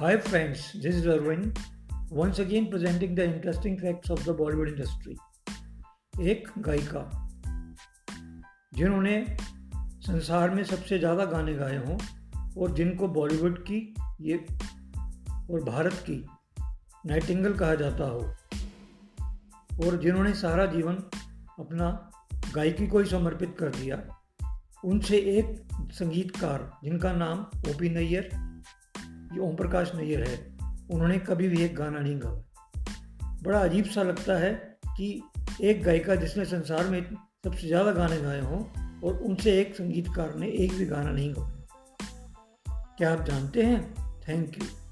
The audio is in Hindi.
Hi friends, this is Arvind, once again presenting the interesting facts of the Bollywood industry. एक गायिका जिन्होंने संसार में सबसे ज़्यादा गाने गाए हों और जिनको बॉलीवुड की ये और भारत की नाइटिंगल कहा जाता हो और जिन्होंने सारा जीवन अपना गायकी को ही समर्पित कर दिया उनसे एक संगीतकार जिनका नाम ओ पी नैयर ये ओम प्रकाश नैयर है उन्होंने कभी भी एक गाना नहीं गाया। बड़ा अजीब सा लगता है कि एक गायिका जिसने संसार में सबसे ज़्यादा गाने गाए हों और उनसे एक संगीतकार ने एक भी गाना नहीं गाया। क्या आप जानते हैं? Thank you